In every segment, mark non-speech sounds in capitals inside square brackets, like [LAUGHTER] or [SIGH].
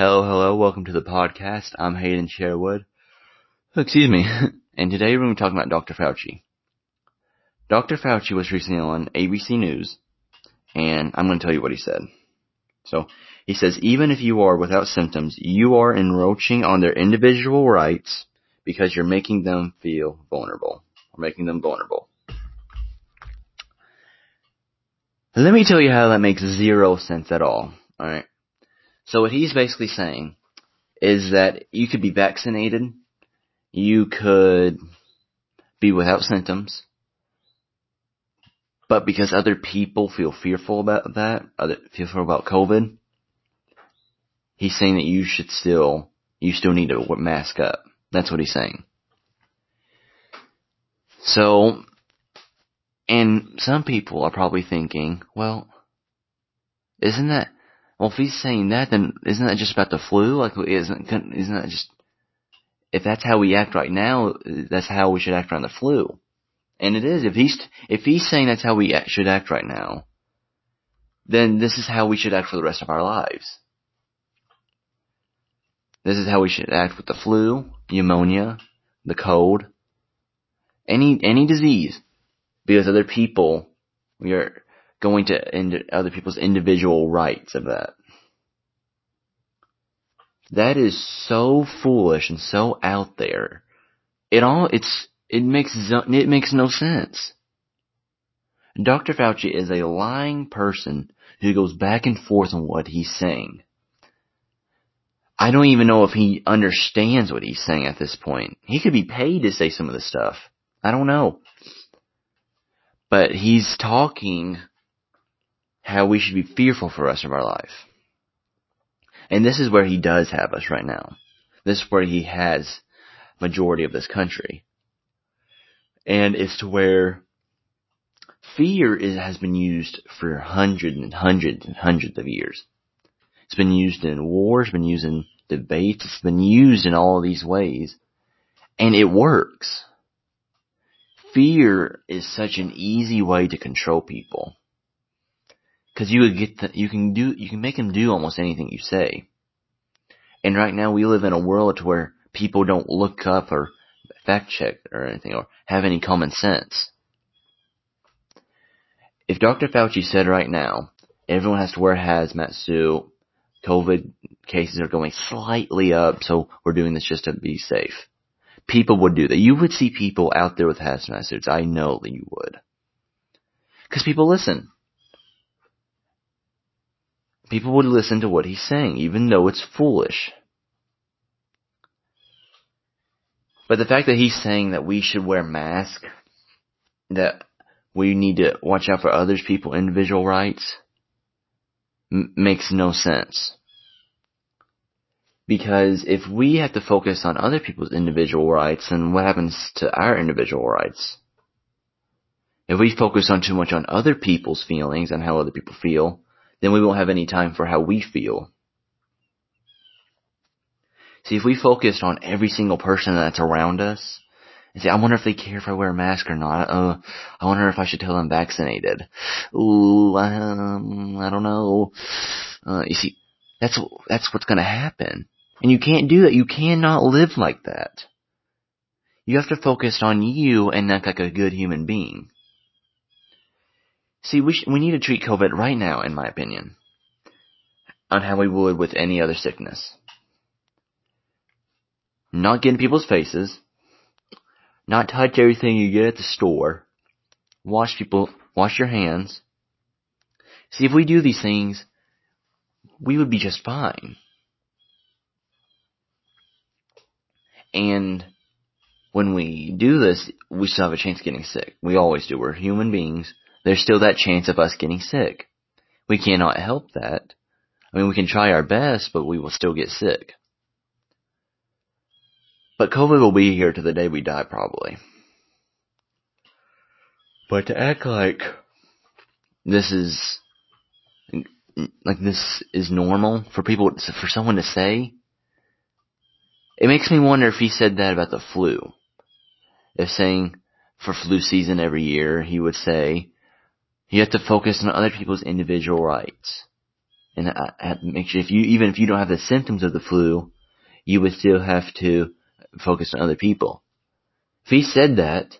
Hello, hello, welcome to the podcast. I'm Hayden Sherwood. Excuse me. [LAUGHS] And today we're going to be talking about Dr. Fauci. Dr. Fauci was recently on ABC News, and I'm going to tell you what he said. So, he says, even if you are without symptoms, you are encroaching on their individual rights because you're making them feel vulnerable. Or making them vulnerable. Let me tell you how that makes zero sense at all. Alright. So what he's basically saying is that you could be vaccinated, you could be without symptoms, but because other people feel fearful about that, other fearful about COVID, he's saying that you should still, you still need to mask up. That's what he's saying. So, and some people are probably thinking, well, isn't that, well, if he's saying that, then isn't that just about the flu? Like, isn't, isn't that just, if that's how we act right now, that's how we should act around the flu. And it is. If he's, if he's saying that's how we should act right now, then this is how we should act for the rest of our lives. This is how we should act with the flu, pneumonia, the cold, any, any disease because other people, we are going to other people's individual rights of that. That is so foolish and so out there. It all, it's, it makes, it makes no sense. Dr. Fauci is a lying person who goes back and forth on what he's saying. I don't even know if he understands what he's saying at this point. He could be paid to say some of this stuff. I don't know. But he's talking how we should be fearful for the rest of our life. And this is where he does have us right now. This is where he has majority of this country. And it's to where fear is, has been used for hundreds and hundreds and hundreds of years. It's been used in wars, been used in debates, it's been used in all these ways. And it works fear is such an easy way to control people. Cause you would get the, you can do, you can make them do almost anything you say. And right now we live in a world where people don't look up or fact check or anything or have any common sense. If Dr. Fauci said right now, everyone has to wear hazmat suit, COVID cases are going slightly up, so we're doing this just to be safe people would do that. You would see people out there with hazmat suits. I know that you would. Because people listen. People would listen to what he's saying, even though it's foolish. But the fact that he's saying that we should wear masks, that we need to watch out for others people individual rights, m- makes no sense. Because if we have to focus on other people's individual rights, then what happens to our individual rights? If we focus on too much on other people's feelings and how other people feel, then we won't have any time for how we feel. See, if we focused on every single person that's around us, and say, I wonder if they care if I wear a mask or not. Uh, I wonder if I should tell them vaccinated. Ooh, um, I don't know. Uh, you see, that's, that's what's gonna happen. And you can't do that. You cannot live like that. You have to focus on you and act like a good human being. See, we, sh- we need to treat COVID right now, in my opinion, on how we would with any other sickness. Not get in people's faces, not touch everything you get at the store, wash people, wash your hands. See, if we do these things, we would be just fine. And when we do this, we still have a chance of getting sick. We always do. We're human beings. There's still that chance of us getting sick. We cannot help that. I mean, we can try our best, but we will still get sick. But COVID will be here to the day we die, probably. But to act like this is, like this is normal for people, for someone to say, it makes me wonder if he said that about the flu. If saying for flu season every year, he would say, you have to focus on other people's individual rights. and uh, make sure if you even if you don't have the symptoms of the flu, you would still have to focus on other people. If he said that,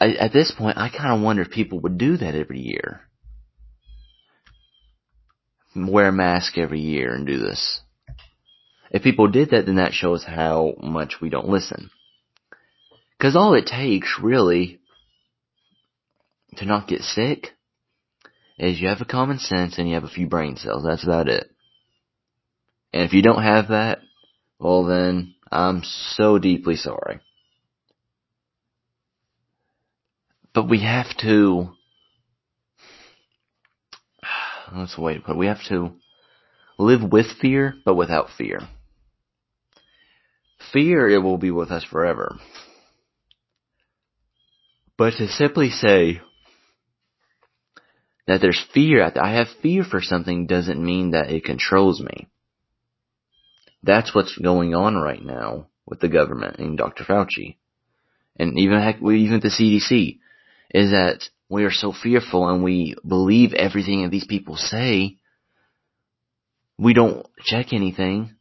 I, at this point, I kind of wonder if people would do that every year. Wear a mask every year and do this. If people did that, then that shows how much we don't listen. Cause all it takes, really, to not get sick is you have a common sense and you have a few brain cells. That's about it. And if you don't have that, well then, I'm so deeply sorry. But we have to, [SIGHS] that's the way to put it, we have to live with fear, but without fear. Fear, it will be with us forever. But to simply say, that there's fear out there. I have fear for something doesn't mean that it controls me. That's what's going on right now with the government and Dr. Fauci. And even heck, even the CDC is that we are so fearful and we believe everything that these people say. We don't check anything.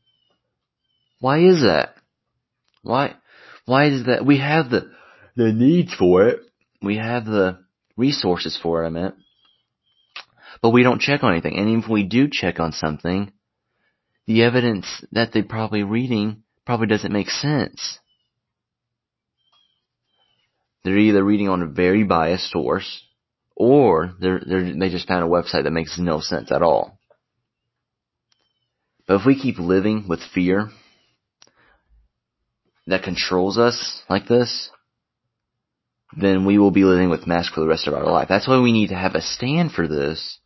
Why is that? Why, why is that? We have the, the needs for it. We have the resources for it, I meant but we don't check on anything. And even if we do check on something, the evidence that they're probably reading probably doesn't make sense. They're either reading on a very biased source, or they're, they're, they just found a website that makes no sense at all. But if we keep living with fear that controls us like this, then we will be living with masks for the rest of our life. That's why we need to have a stand for this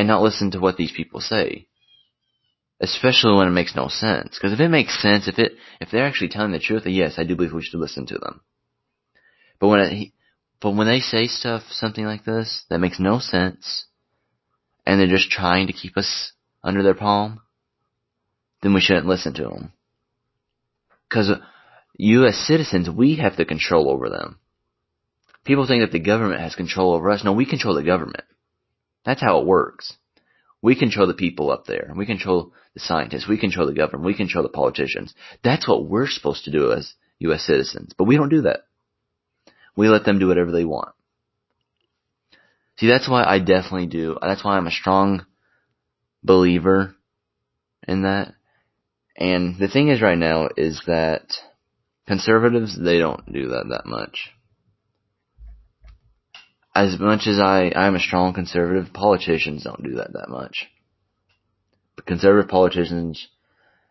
and not listen to what these people say. Especially when it makes no sense. Because if it makes sense, if it, if they're actually telling the truth, then yes, I do believe we should listen to them. But when it, but when they say stuff, something like this, that makes no sense, and they're just trying to keep us under their palm, then we shouldn't listen to them. Cause you as citizens, we have the control over them. People think that the government has control over us. No, we control the government. That's how it works. We control the people up there. We control the scientists. We control the government. We control the politicians. That's what we're supposed to do as U.S. citizens. But we don't do that. We let them do whatever they want. See, that's why I definitely do. That's why I'm a strong believer in that. And the thing is right now is that conservatives, they don't do that that much as much as I, I'm a strong conservative, politicians don't do that that much. But conservative politicians,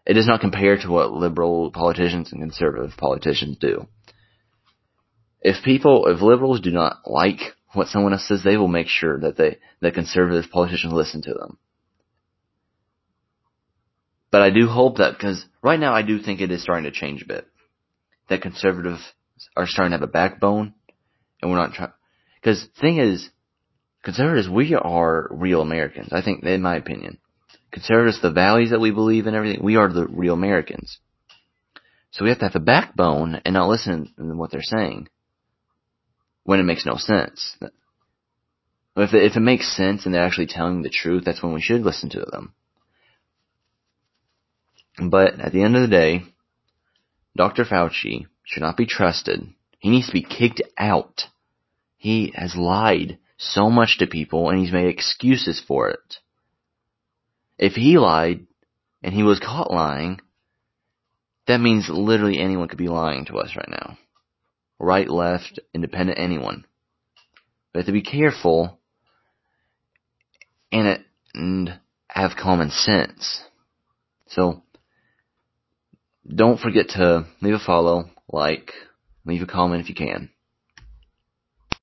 it does not compare to what liberal politicians and conservative politicians do. If people, if liberals do not like what someone else says, they will make sure that they, that conservative politicians listen to them. But I do hope that, because right now I do think it is starting to change a bit. That conservatives are starting to have a backbone, and we're not trying, because thing is, conservatives, we are real Americans. I think, in my opinion, conservatives, the values that we believe in, everything, we are the real Americans. So we have to have a backbone and not listen to what they're saying when it makes no sense. If it, if it makes sense and they're actually telling the truth, that's when we should listen to them. But at the end of the day, Dr. Fauci should not be trusted. He needs to be kicked out he has lied so much to people and he's made excuses for it. If he lied and he was caught lying, that means literally anyone could be lying to us right now. Right, left, independent, anyone. We have to be careful and, and have common sense. So, don't forget to leave a follow, like, leave a comment if you can.